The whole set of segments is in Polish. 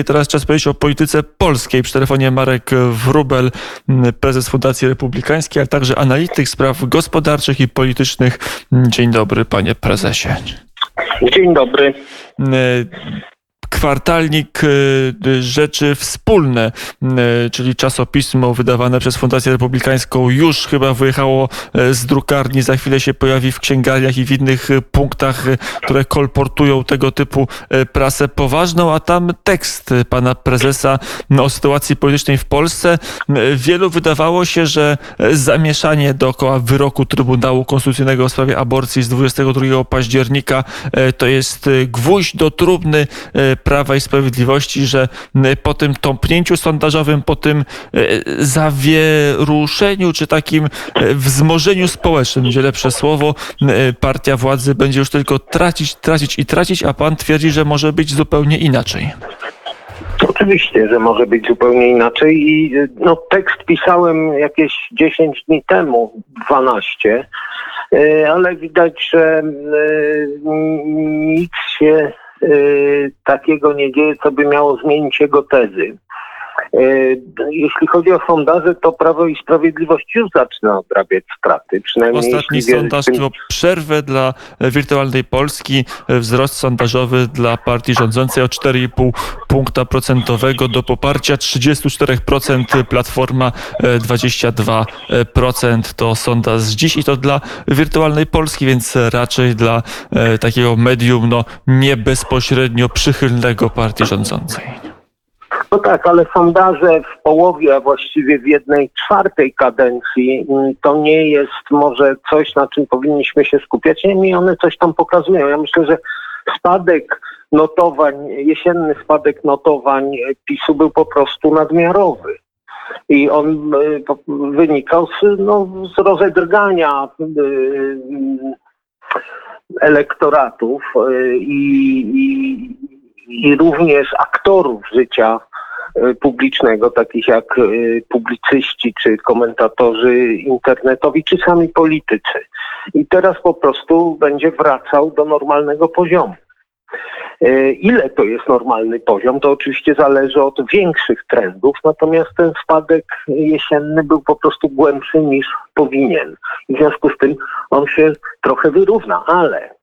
I teraz czas powiedzieć o polityce polskiej. Przy telefonie Marek Wrubel, prezes Fundacji Republikańskiej, ale także analityk spraw gospodarczych i politycznych. Dzień dobry, panie prezesie. Dzień dobry kwartalnik y, Rzeczy Wspólne, y, czyli czasopismo wydawane przez Fundację Republikańską, już chyba wyjechało z drukarni, za chwilę się pojawi w księgarniach i w innych punktach, które kolportują tego typu prasę poważną, a tam tekst pana prezesa o sytuacji politycznej w Polsce. Wielu wydawało się, że zamieszanie dookoła wyroku Trybunału Konstytucyjnego w sprawie aborcji z 22 października to jest gwóźdź do trumny Prawa i Sprawiedliwości, że po tym tąpnięciu sondażowym, po tym e, zawieruszeniu, czy takim e, wzmożeniu społecznym, będzie lepsze słowo, partia władzy będzie już tylko tracić, tracić i tracić, a pan twierdzi, że może być zupełnie inaczej. Oczywiście, że może być zupełnie inaczej i no, tekst pisałem jakieś 10 dni temu, 12, e, ale widać, że nic się takiego nie dzieje, co by miało zmienić jego tezy. Y, jeśli chodzi o sondaże, to Prawo i Sprawiedliwość już zaczyna odrabiać straty. Przynajmniej Ostatni sondaż tym... to przerwę dla wirtualnej Polski, wzrost sondażowy dla partii rządzącej o 4,5 punkta procentowego do poparcia 34%, Platforma 22% to sondaż dziś i to dla wirtualnej Polski, więc raczej dla e, takiego medium no, nie bezpośrednio przychylnego partii rządzącej. No tak, ale sondaże w połowie, a właściwie w jednej czwartej kadencji mm, to nie jest może coś, na czym powinniśmy się skupiać. Niemniej one coś tam pokazują. Ja myślę, że spadek notowań, jesienny spadek notowań PiSu był po prostu nadmiarowy. I on y, wynikał z, no, z rozedrgania y, elektoratów y, i, i, i również aktorów życia publicznego, takich jak e, publicyści, czy komentatorzy internetowi, czy sami politycy. I teraz po prostu będzie wracał do normalnego poziomu. E, ile to jest normalny poziom, to oczywiście zależy od większych trendów, natomiast ten spadek jesienny był po prostu głębszy niż powinien. W związku z tym on się trochę wyrówna, ale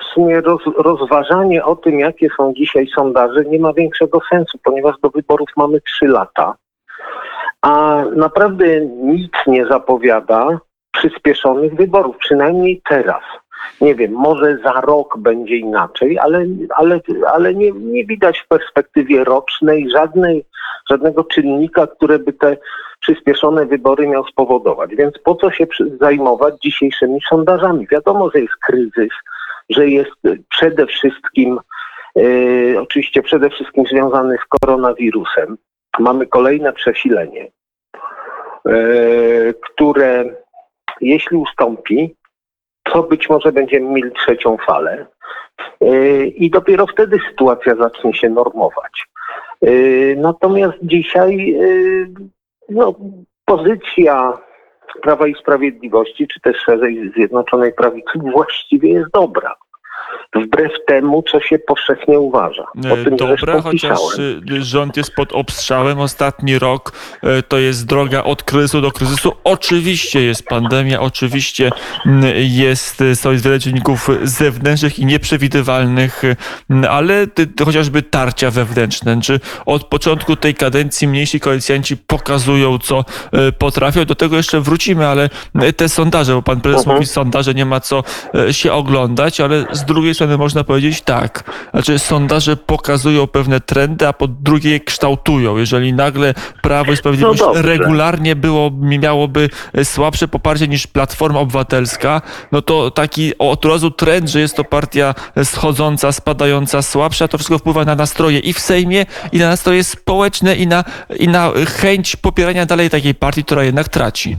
w sumie roz, rozważanie o tym, jakie są dzisiaj sondaże, nie ma większego sensu, ponieważ do wyborów mamy trzy lata, a naprawdę nic nie zapowiada przyspieszonych wyborów, przynajmniej teraz. Nie wiem, może za rok będzie inaczej, ale, ale, ale nie, nie widać w perspektywie rocznej żadnej, żadnego czynnika, które by te przyspieszone wybory miał spowodować. Więc po co się zajmować dzisiejszymi sondażami? Wiadomo, że jest kryzys, że jest przede wszystkim, e, oczywiście przede wszystkim związany z koronawirusem. Mamy kolejne przesilenie, e, które jeśli ustąpi, to być może będziemy mieli trzecią falę. E, I dopiero wtedy sytuacja zacznie się normować. E, natomiast dzisiaj no, pozycja Prawa i Sprawiedliwości, czy też szerzej Zjednoczonej Prawicy właściwie jest dobra wbrew temu, co się powszechnie uważa. O tym Dobra, chociaż y, rząd jest pod obstrzałem. Ostatni rok y, to jest droga od kryzysu do kryzysu. Oczywiście jest pandemia, oczywiście jest, y, są wiele czynników zewnętrznych i nieprzewidywalnych, ale chociażby tarcia wewnętrzne. Czy od początku tej kadencji mniejsi koalicjanci pokazują, co potrafią? Do tego jeszcze wrócimy, ale te sondaże, bo pan prezes uh mhm. -huh. mówi, sondaże nie ma co się oglądać, ale z drugiej strony można powiedzieć tak. Znaczy sondaże pokazują pewne trendy, a po drugie je kształtują. Jeżeli nagle Prawo i Sprawiedliwość no regularnie było, miałoby słabsze poparcie niż Platforma Obywatelska, no to taki od razu trend, że jest to partia schodząca, spadająca, słabsza, to wszystko wpływa na nastroje i w Sejmie, i na nastroje społeczne, i na, i na chęć popierania dalej takiej partii, która jednak traci.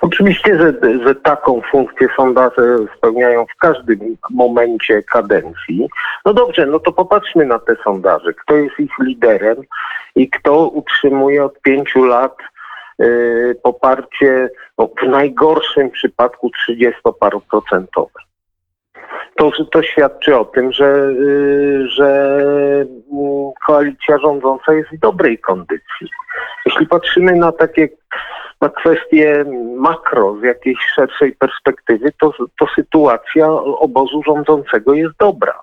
Oczywiście, że, że taką funkcję sondaże spełniają w każdym momencie kadencji. No dobrze, no to popatrzmy na te sondaże. Kto jest ich liderem i kto utrzymuje od pięciu lat y, poparcie no, w najgorszym przypadku 30 paru procentowe. to, to świadczy o tym, że, y, że mm, koalicja rządząca jest w dobrej kondycji. Jeśli patrzymy na takie na kwestie makro z jakiejś szerszej perspektywy, to, to sytuacja obozu rządzącego jest dobra.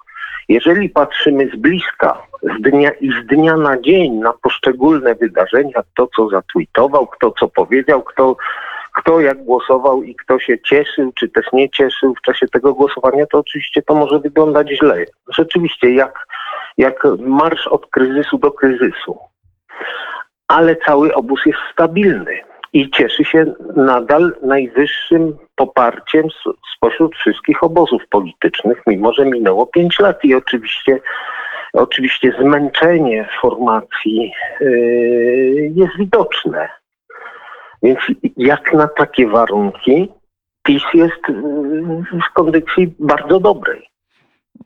Jeżeli patrzymy z bliska, z dnia i z dnia na dzień na poszczególne wydarzenia, kto co zatweetował, kto co powiedział, kto, kto jak głosował i kto się cieszył, czy też nie cieszył w czasie tego głosowania, to oczywiście to może wyglądać źle. Rzeczywiście, jak, jak marsz od kryzysu do kryzysu. Ale cały obóz jest stabilny i cieszy się nadal najwyższym poparciem spośród wszystkich obozów politycznych, mimo że minęło pięć lat i oczywiście, oczywiście zmęczenie formacji yy, jest widoczne. Więc jak na takie warunki PiS jest yy, w kondycji bardzo dobrej.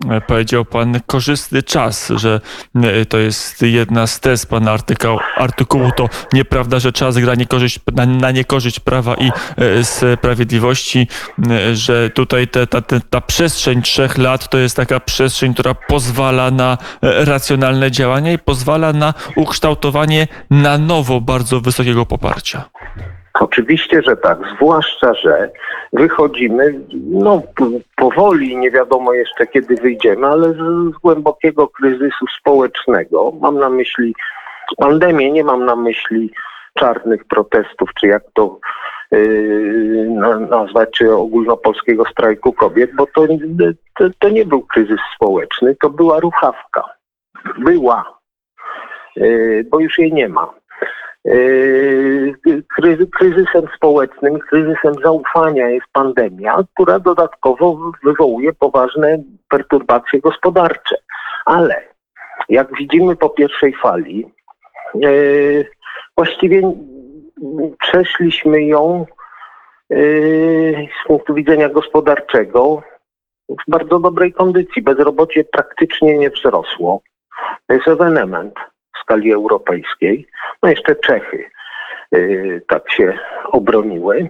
E, powiedział pan korzystny czas, że e, to jest jedna z tez pana artykułu. artykułu to nieprawda, że czas gra niekorzyść, na, na niekorzyść prawa i e, sprawiedliwości, że tutaj te, ta, ta, ta przestrzeń trzech lat to jest taka przestrzeń, która pozwala na racjonalne działania i pozwala na ukształtowanie na nowo bardzo wysokiego poparcia. Oczywiście, że tak, zwłaszcza, że wychodzimy, no powoli, nie wiadomo jeszcze kiedy wyjdziemy, ale z, z głębokiego kryzysu społecznego. Mam na myśli pandemię, nie mam na myśli czarnych protestów, czy jak to yy, nazwać, czy ogólnopolskiego strajku kobiet, bo to, to, to nie był kryzys społeczny, to była ruchawka. Była, yy, bo już jej nie ma. Yy, kryzysem społecznym, kryzysem zaufania jest pandemia, która dodatkowo wywołuje poważne perturbacje gospodarcze. Ale jak widzimy po pierwszej fali, yy, właściwie przeszliśmy ją yy, z punktu widzenia gospodarczego w bardzo dobrej kondycji. Bezrobocie praktycznie nie wzrosło. To jest ewenement skali europejskiej. No jeszcze Czechy y, tak się obroniły.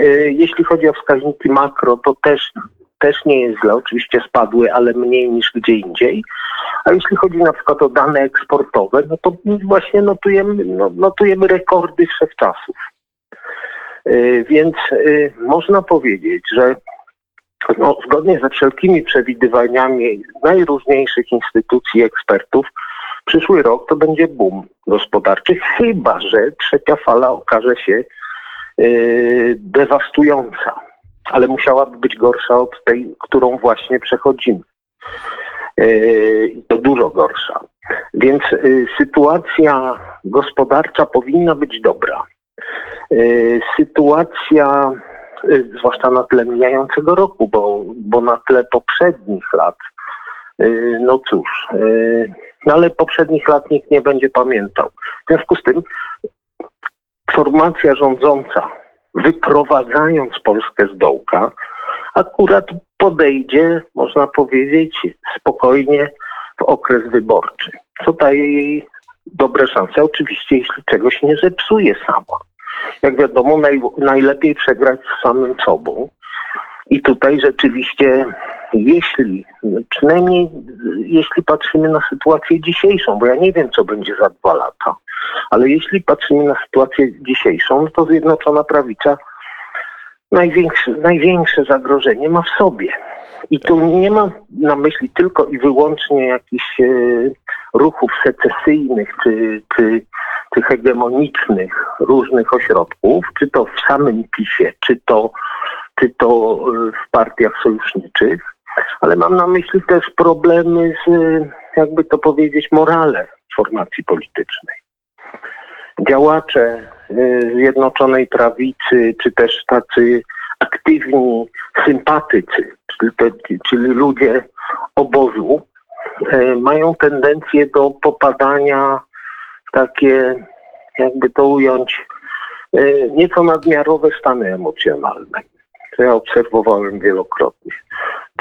Y, jeśli chodzi o wskaźniki makro, to też, też nie jest źle. Oczywiście spadły, ale mniej niż gdzie indziej. A jeśli chodzi na przykład o dane eksportowe, no to właśnie notujemy, no, notujemy rekordy wszechczasów. Y, więc można powiedzieć, że no, zgodnie ze wszelkimi przewidywaniami najróżniejszych instytucji ekspertów, przyszły rok to będzie boom gospodarczy, chyba że trzecia fala okaże się yy, dewastująca, ale musiałaby być gorsza od tej, którą właśnie przechodzimy. Yy, to dużo gorsza. Więc yy, sytuacja gospodarcza powinna być dobra. Yy, sytuacja, yy, zwłaszcza na tle mijającego roku, bo, bo na tle poprzednich lat, yy, no cóż, no ale poprzednich lat nikt nie będzie pamiętał. W związku z tym formacja rządząca, wyprowadzając Polskę z dołka, akurat podejdzie, można powiedzieć, spokojnie w okres wyborczy, co daje jej dobre szanse. Oczywiście, jeśli czegoś nie zepsuje sama. Jak wiadomo, naj, najlepiej przegrać z samym sobą. I tutaj rzeczywiście jeśli, przynajmniej jeśli patrzymy na sytuację dzisiejszą, bo ja nie wiem, co będzie za dwa lata, ale jeśli patrzymy na sytuację dzisiejszą, to Zjednoczona Prawica największe, największe zagrożenie ma w sobie. I tu nie mam na myśli tylko i wyłącznie jakichś e, ruchów secesyjnych czy, czy, czy hegemonicznych różnych ośrodków, czy to w samym PiSie, czy to, czy to w partiach sojuszniczych, ale mam na myśli też problemy z, jakby to powiedzieć, morale formacji politycznej. Działacze y, Zjednoczonej Prawicy, czy też tacy aktywni sympatycy, czyli, czyli ludzie obozu, y, mają tendencję do popadania w takie, jakby to ująć, y, nieco nadmiarowe stany emocjonalne. To ja obserwowałem wielokrotnie.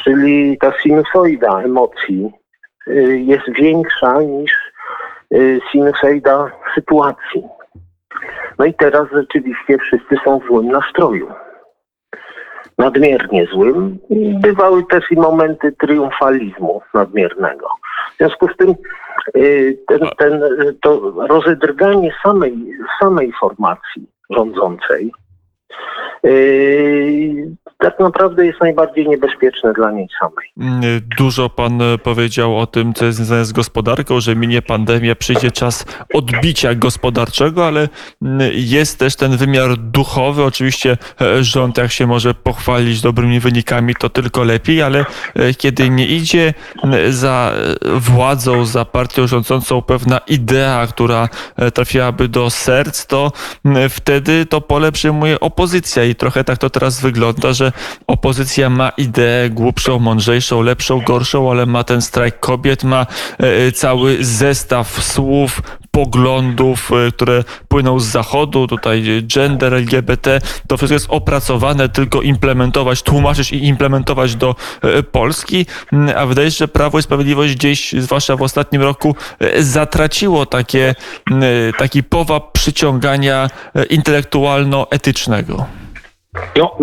Czyli ta sinusoida emocji y, jest większa niż y, sinusoida sytuacji. No i teraz rzeczywiście wszyscy są w złym nastroju. nadmiernie złym. Bywały też i momenty triumfalizmu nadmiernego. W związku z tym y, ten, ten, to rozedrganie samej, samej formacji rządzącej y, tak naprawdę jest najbardziej niebezpieczne dla niej samej. Mm, Dużo pan e, powiedział o tym, co jest związane z gospodarką, że minie pandemia, przyjdzie czas odbicia gospodarczego, ale mm, jest też ten wymiar duchowy. Oczywiście e, rząd, jak się może pochwalić dobrymi wynikami, to tylko lepiej, ale e, kiedy nie idzie mm, za władzą, za partią rządzącą pewna idea, która trafiłaby do serc, to wtedy to pole przyjmuje opozycja i trochę tak to teraz wygląda, że opozycja ma ideę głupszą, mądrzejszą, lepszą, gorszą, ale ma ten strajk kobiet, ma e, cały zestaw słów, poglądów, e, które płyną z zachodu, tutaj gender, LGBT, to wszystko jest opracowane, tylko implementować, tłumaczyć i implementować do e, Polski, Mm, a wydaje się, że Prawo i Sprawiedliwość gdzieś, zwłaszcza w ostatnim roku, e, zatraciło takie, mm, e, taki powab przyciągania e, intelektualno-etycznego. No,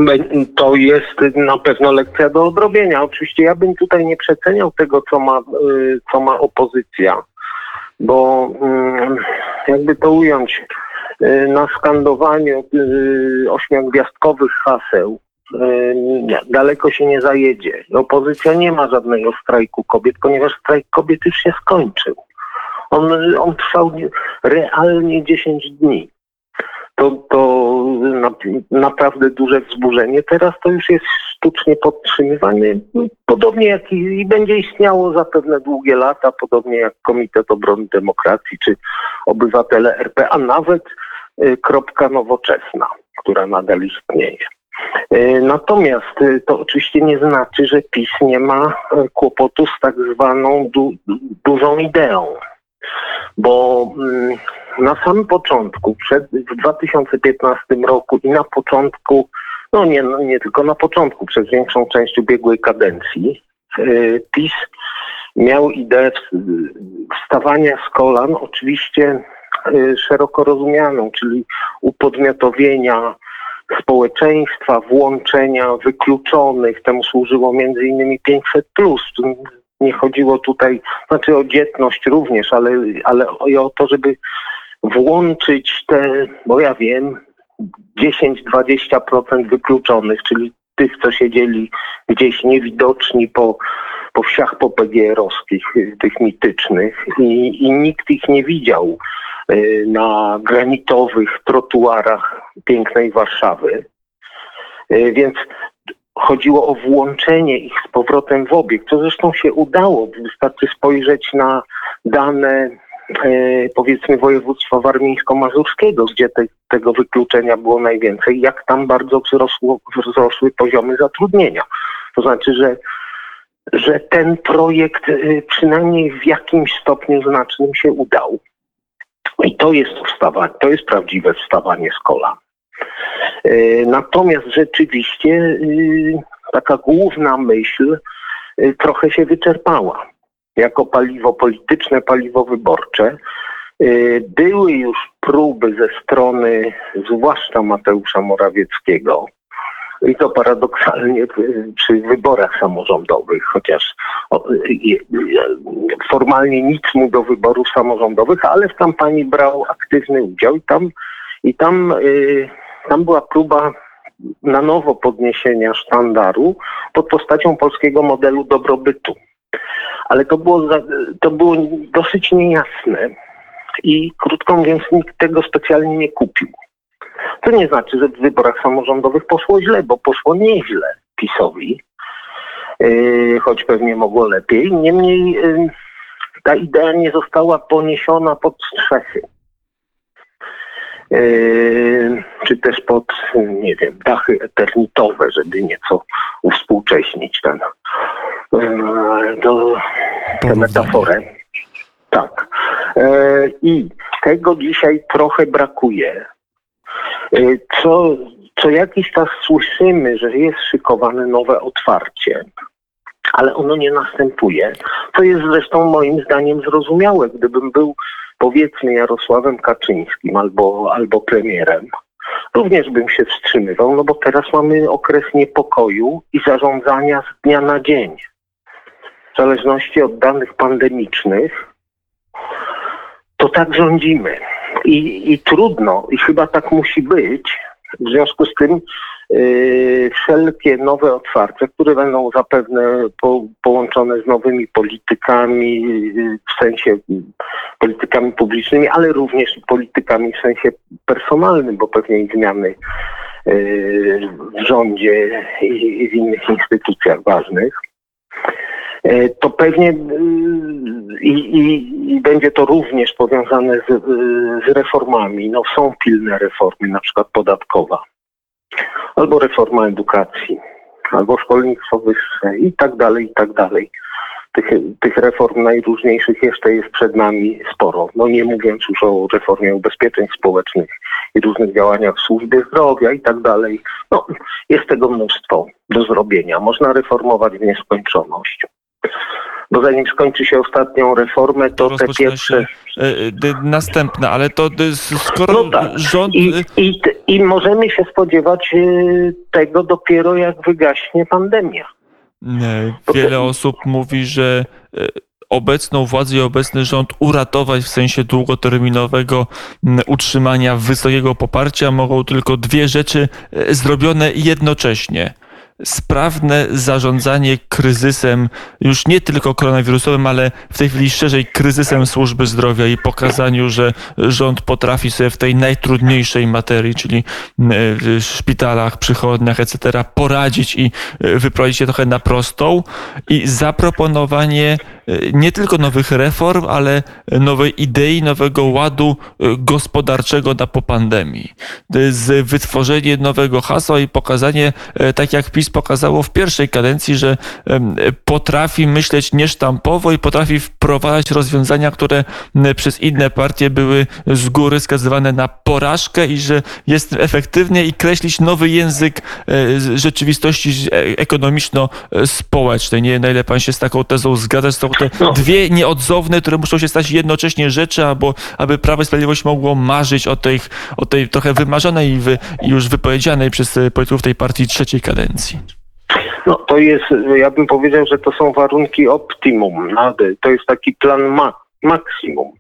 to jest na pewno lekcja do odrobienia. Oczywiście ja bym tutaj nie przeceniał tego, co ma, y, co ma opozycja, bo mm, jakby to ująć, y, na skandowaniu y, ośmiogwiazdkowych haseł daleko się nie zajedzie. Opozycja nie ma żadnego strajku kobiet, ponieważ strajk kobiet już się skończył. On, on trwał realnie 10 dni to, to na, naprawdę duże wzburzenie. Teraz to już jest sztucznie podtrzymywane, podobnie jak i, i będzie istniało zapewne długie lata, podobnie jak Komitet Obrony Demokracji czy Obywatele RP, a nawet y, kropka nowoczesna, która nadal istnieje. Y, Natomiast y, to oczywiście nie znaczy, że PiS nie ma y, kłopotu z tak zwaną du, dużą ideą, bo mm, na samym początku, przed, w 2015 roku i na początku, no nie, no nie tylko na początku, przez większą część ubiegłej kadencji, y, PiS miał ideę wstawania z kolan, oczywiście y, szeroko rozumianą, czyli upodmiotowienia społeczeństwa, włączenia wykluczonych. Temu służyło między innymi 500 plus. Nie chodziło tutaj, znaczy o dzietność również, ale, ale o, to, żeby włączyć te, bo ja wiem, 10-20% wykluczonych, czyli tych, co siedzieli gdzieś niewidoczni po, po wsiach popegeerowskich, y, tych mitycznych i, i nikt ich nie widział y, na granitowych trotuarach pięknej Warszawy. Y, Więc chodziło o włączenie ich z powrotem w obieg, co zresztą się udało. Wystarczy spojrzeć na dane e, powiedzmy województwa warmińsko-mazurskiego, gdzie te, tego wykluczenia było najwięcej, jak tam bardzo wzrosło, wzrosły poziomy zatrudnienia. To znaczy, że, że ten projekt e, przynajmniej w jakimś stopniu znacznym się udał. I to jest wstawanie, to jest prawdziwe wstawanie z kolan. E, Natomiast rzeczywiście y, taka główna myśl y, trochę się wyczerpała. Jako paliwo polityczne, paliwo wyborcze. Były już próby ze strony zwłaszcza Mateusza Morawieckiego, i to paradoksalnie przy wyborach samorządowych, chociaż formalnie nic mu do wyborów samorządowych, ale w kampanii brał aktywny udział i tam, i tam, tam była próba na nowo podniesienia sztandaru pod postacią polskiego modelu dobrobytu. Ale to było, za, to było dosyć niejasne i krótko mówiąc nikt tego specjalnie nie kupił. To nie znaczy, że w wyborach samorządowych poszło źle, bo poszło nieźle PiSowi, yy, choć pewnie mogło lepiej. Niemniej yy, ta idea nie została poniesiona pod strzechy. Yy, czy też pod, nie wiem, dachy eternitowe, żeby nieco uwspółcześnić ten, yy, to, tę metaforę. Tak. Yy, I tego dzisiaj trochę brakuje. Yy, Co, co jakiś czas słyszymy, że jest szykowane nowe otwarcie, ale ono nie następuje. To jest zresztą moim zdaniem zrozumiałe. Gdybym był powiedzmy Jarosławem Kaczyńskim albo, albo premierem, również bym się wstrzymywał, no bo teraz mamy okres niepokoju i zarządzania z dnia na dzień. W zależności od danych pandemicznych, to tak rządzimy. I, I trudno, i chyba tak musi być. W związku z tym wszelkie nowe otwarcia, które będą zapewne po, połączone z nowymi politykami, yy, w sensie politykami publicznymi, ale również politykami w sensie personalnym, bo pewnie i zmiany yy, w rządzie i, w innych instytucjach ważnych to pewnie i, i, i będzie to również powiązane z, z reformami. No, są pilne reformy, na przykład podatkowa, albo reforma edukacji, albo szkolnictwo wyższe i tak dalej, i tak dalej. Tych, tych reform najróżniejszych jeszcze jest przed nami sporo. No nie mówiąc już o reformie ubezpieczeń społecznych i różnych działaniach w służbie zdrowia i tak dalej. No, jest tego mnóstwo do zrobienia. Można reformować w nieskończoność. Bo zanim skończy się ostatnią reformę, to te Rozpoczyna pierwsze... się e, e, następna, ale to e, s- skoro No tak. rząd... I, e, i, I możemy się spodziewać y, tego dopiero jak wygaśnie pandemia. e, Wiele osób mówi, że e, obecną władzę i obecny rząd uratować w sensie długoterminowego utrzymania wysokiego poparcia mogą tylko dwie rzeczy e, zrobione jednocześnie. Sprawne zarządzanie kryzysem, już nie tylko koronawirusowym, ale w tej chwili szerzej kryzysem służby zdrowia i pokazaniu, że rząd potrafi sobie w tej najtrudniejszej materii, czyli m, w szpitalach, przychodniach, etc., poradzić i e, wyprowadzić się trochę na prostą i zaproponowanie e, nie tylko nowych reform, ale nowej idei, nowego ładu e, gospodarczego na po pandemii. To jest wytworzenie nowego hasła i pokazanie, e, tak jak PiS pokazało w pierwszej kadencji, że potrafi myśleć niesztampowo i potrafi wprowadzać rozwiązania, które przez inne partie były z góry skazywane na porażkę i że jest efektywnie i kreślić nowy język e, z- rzeczywistości e, ekonomiczno-społecznej. Nie wiem, na ile pan się z taką tezą zgadza. Są te No. dwie nieodzowne, które muszą się stać jednocześnie rzeczy, albo aby Prawo i Sprawiedliwość mogło marzyć o tej, o tej trochę wymarzonej i, wy, już wypowiedzianej przez e, polityków tej partii trzeciej kadencji. No to jest, ja bym powiedział, że to są warunki optimum. To jest taki plan ma maksimum.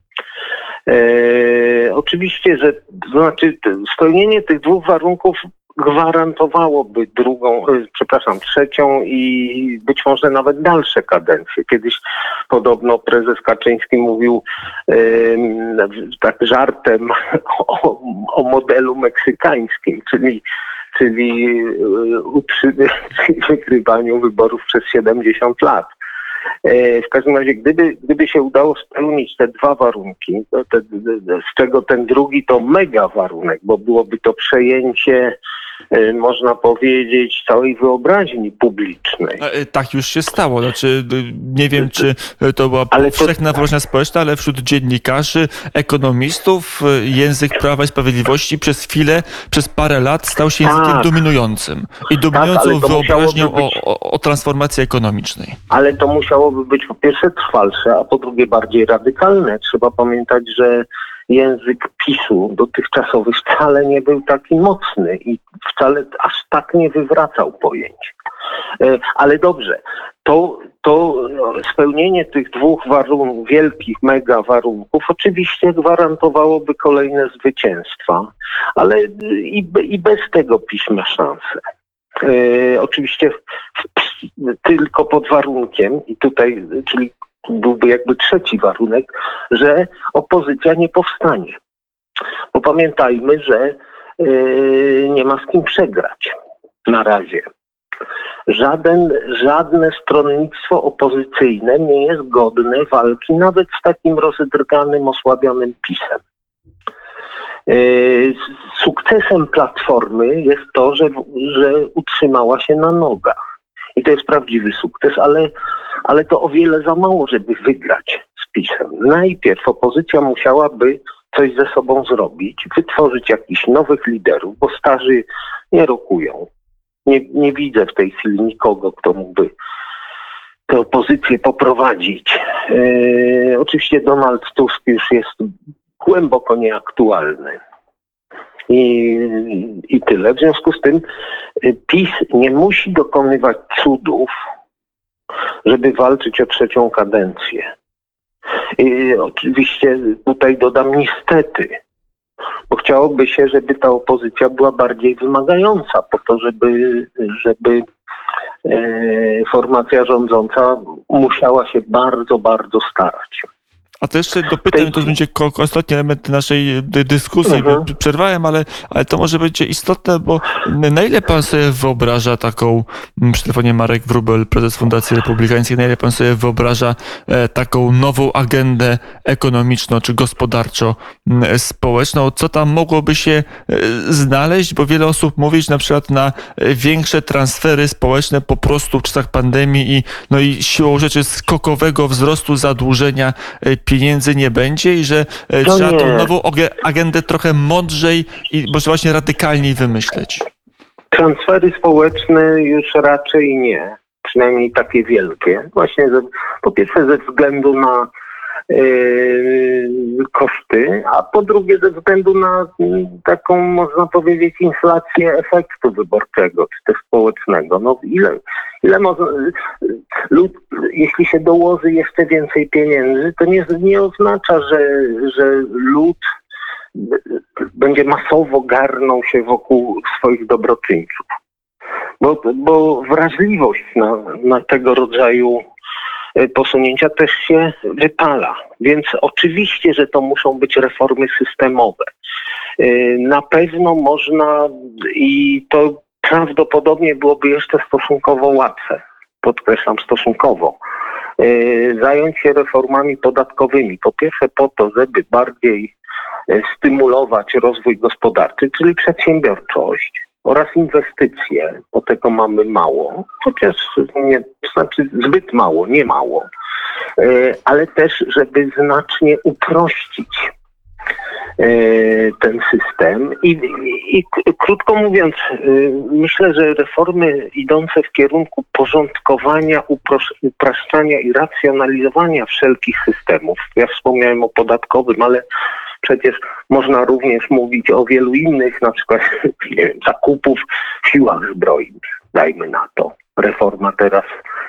E, oczywiście, że to znaczy spełnienie tych dwóch warunków gwarantowałoby drugą, e, przepraszam, trzecią i być może nawet dalsze kadencje. Kiedyś podobno prezes Kaczyński mówił em, tak żartem o, o modelu meksykańskim, czyli czyli e, utrzy- wygrywaniu wyborów przez 70 lat. E, W każdym razie, gdyby, gdyby się udało spełnić te dwa warunki, te, z czego ten drugi to mega warunek, bo byłoby to przejęcie, e, można powiedzieć, całej wyobraźni publicznej. E, Tak już się stało. Znaczy, y, nie wiem, czy to była Ale to- powszechna wyobraźnia społeczna, ale wśród dziennikarzy, ekonomistów język Prawa i Sprawiedliwości przez chwilę, przez parę lat stał się językiem Tak. dominującym i dominującą ale to wyobraźnią być- o, o transformacji ekonomicznej. Ale to musiałoby być po pierwsze trwalsze, a po drugie bardziej radykalne. Trzeba pamiętać, że język PiSu dotychczasowy wcale nie był taki mocny i wcale aż tak nie wywracał pojęć. E, Ale dobrze, to, to no, spełnienie tych dwóch warunków, wielkich mega warunków, oczywiście gwarantowałoby kolejne zwycięstwa, ale i, i bez tego PiS ma szansę. E, oczywiście w- tylko pod warunkiem, i tutaj, czyli byłby jakby trzeci warunek, że opozycja nie powstanie. Bo pamiętajmy, że e, nie ma z kim przegrać na razie. Żaden, żadne stronnictwo opozycyjne nie jest godne walki nawet z takim rozedrganym, osłabionym pisem. S- Sukcesem Platformy jest to, że, że utrzymała się na nogach. I to jest prawdziwy sukces, ale, ale to o wiele za mało, żeby wygrać z PiSem. Najpierw opozycja musiałaby coś ze sobą zrobić, wytworzyć jakichś nowych liderów, bo starzy nie rokują. Nie, nie widzę w tej chwili nikogo, kto mógłby tę opozycję poprowadzić. E, oczywiście Donald Tusk już jest głęboko nieaktualny. I, i tyle. W związku z tym y, PiS nie musi dokonywać cudów, żeby walczyć o trzecią kadencję. I oczywiście tutaj dodam niestety, bo chciałoby się, żeby ta opozycja była bardziej wymagająca po to, żeby, żeby e, formacja rządząca musiała się bardzo, bardzo starać. A to jeszcze dopytam, tej- to będzie ostatni element naszej dy- dyskusji. Mhm. Przerwałem, ale, ale to może będzie istotne, bo na ile pan sobie wyobraża taką, przy telefonie Marek Wrubel, prezes Fundacji Republikańskiej, na ile pan sobie wyobraża e, taką nową agendę ekonomiczną czy gospodarczo-społeczną? Co tam mogłoby się e, znaleźć? Bo wiele osób mówi, że na przykład na e, większe transfery społeczne po prostu w czasach pandemii i, no i siłą rzeczy skokowego wzrostu zadłużenia e, pieniędzy nie będzie i że e, No trzeba tą nie. nową oge- agendę trochę mądrzej i może właśnie radykalniej wymyśleć. Transfery społeczne już raczej nie, przynajmniej takie wielkie. Właśnie ze, po pierwsze ze względu na koszty, a po drugie ze względu na mm, taką, można powiedzieć, inflację efektu wyborczego, czy też społecznego. No ile, ile można, lud, jeśli się dołoży jeszcze więcej pieniędzy, to nie, nie oznacza, że, że lud będzie masowo garnął się wokół swoich dobroczyńców. Bo, bo wrażliwość na, na tego rodzaju posunięcia też się wypala. Więc oczywiście, że to muszą być reformy systemowe. E, Na pewno można i to prawdopodobnie byłoby jeszcze stosunkowo łatwe, podkreślam stosunkowo, e, zająć się reformami podatkowymi. Po pierwsze po to, żeby bardziej stymulować rozwój gospodarczy, czyli przedsiębiorczość oraz inwestycje, tego mamy mało, chociaż nie, to znaczy zbyt mało, nie mało, E, ale też, żeby znacznie uprościć e, ten system i, i, i krótko mówiąc, e, myślę, że reformy idące w kierunku porządkowania, upraszczania i racjonalizowania wszelkich systemów. Ja wspomniałem o podatkowym, ale przecież można również mówić o wielu innych, na przykład wiem, zakupów w siłach zbrojnych, dajmy na to. Reforma teraz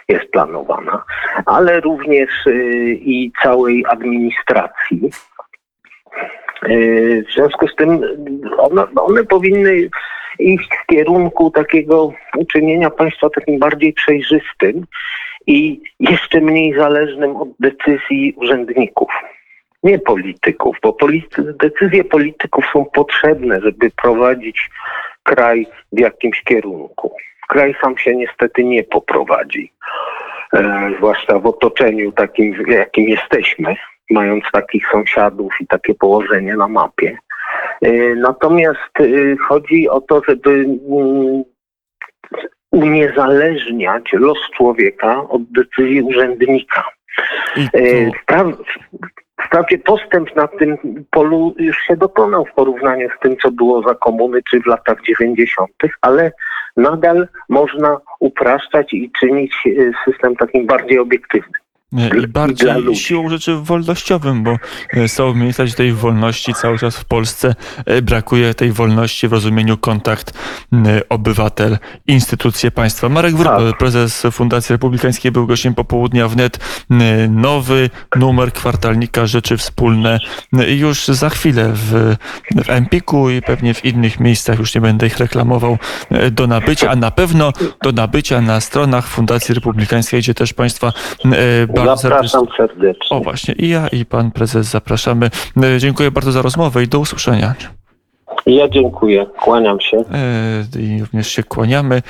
jest planowana, ale również y, i całej administracji. Y, W związku z tym one, one powinny iść w kierunku takiego uczynienia państwa takim bardziej przejrzystym i jeszcze mniej zależnym od decyzji urzędników, nie polityków, bo polity, decyzje polityków są potrzebne, żeby prowadzić kraj w jakimś kierunku. Kraj sam się niestety nie poprowadzi, e, zwłaszcza w otoczeniu takim, jakim jesteśmy, mając takich sąsiadów i takie położenie na mapie. E, Natomiast e, chodzi o to, żeby mm, uniezależniać los człowieka od decyzji urzędnika. E, wprawdzie postęp na tym polu już się dokonał w porównaniu z tym, co było za komuny czy w latach 90., ale nadal można upraszczać i czynić e, system takim bardziej obiektywnym. I bardziej siłą rzeczy wolnościowym, bo e, są miejsca, gdzie tej wolności cały czas w Polsce e, brakuje tej wolności w rozumieniu kontakt obywatel, instytucje państwa. Marek Wróbel, Tak. prezes Fundacji Republikańskiej, był gościem popołudnia wnet. Nowy numer kwartalnika Rzeczy Wspólne już za chwilę w, w Empiku i pewnie w innych miejscach, już nie będę ich reklamował, e, do nabycia, a na pewno do nabycia na stronach Fundacji Republikańskiej, gdzie też państwa bardzo serdecznie Zapraszam serdecznie. o właśnie, i ja, i pan prezes zapraszamy. E, Dziękuję bardzo za rozmowę i do usłyszenia. Ja dziękuję, kłaniam się. E, I również się kłaniamy.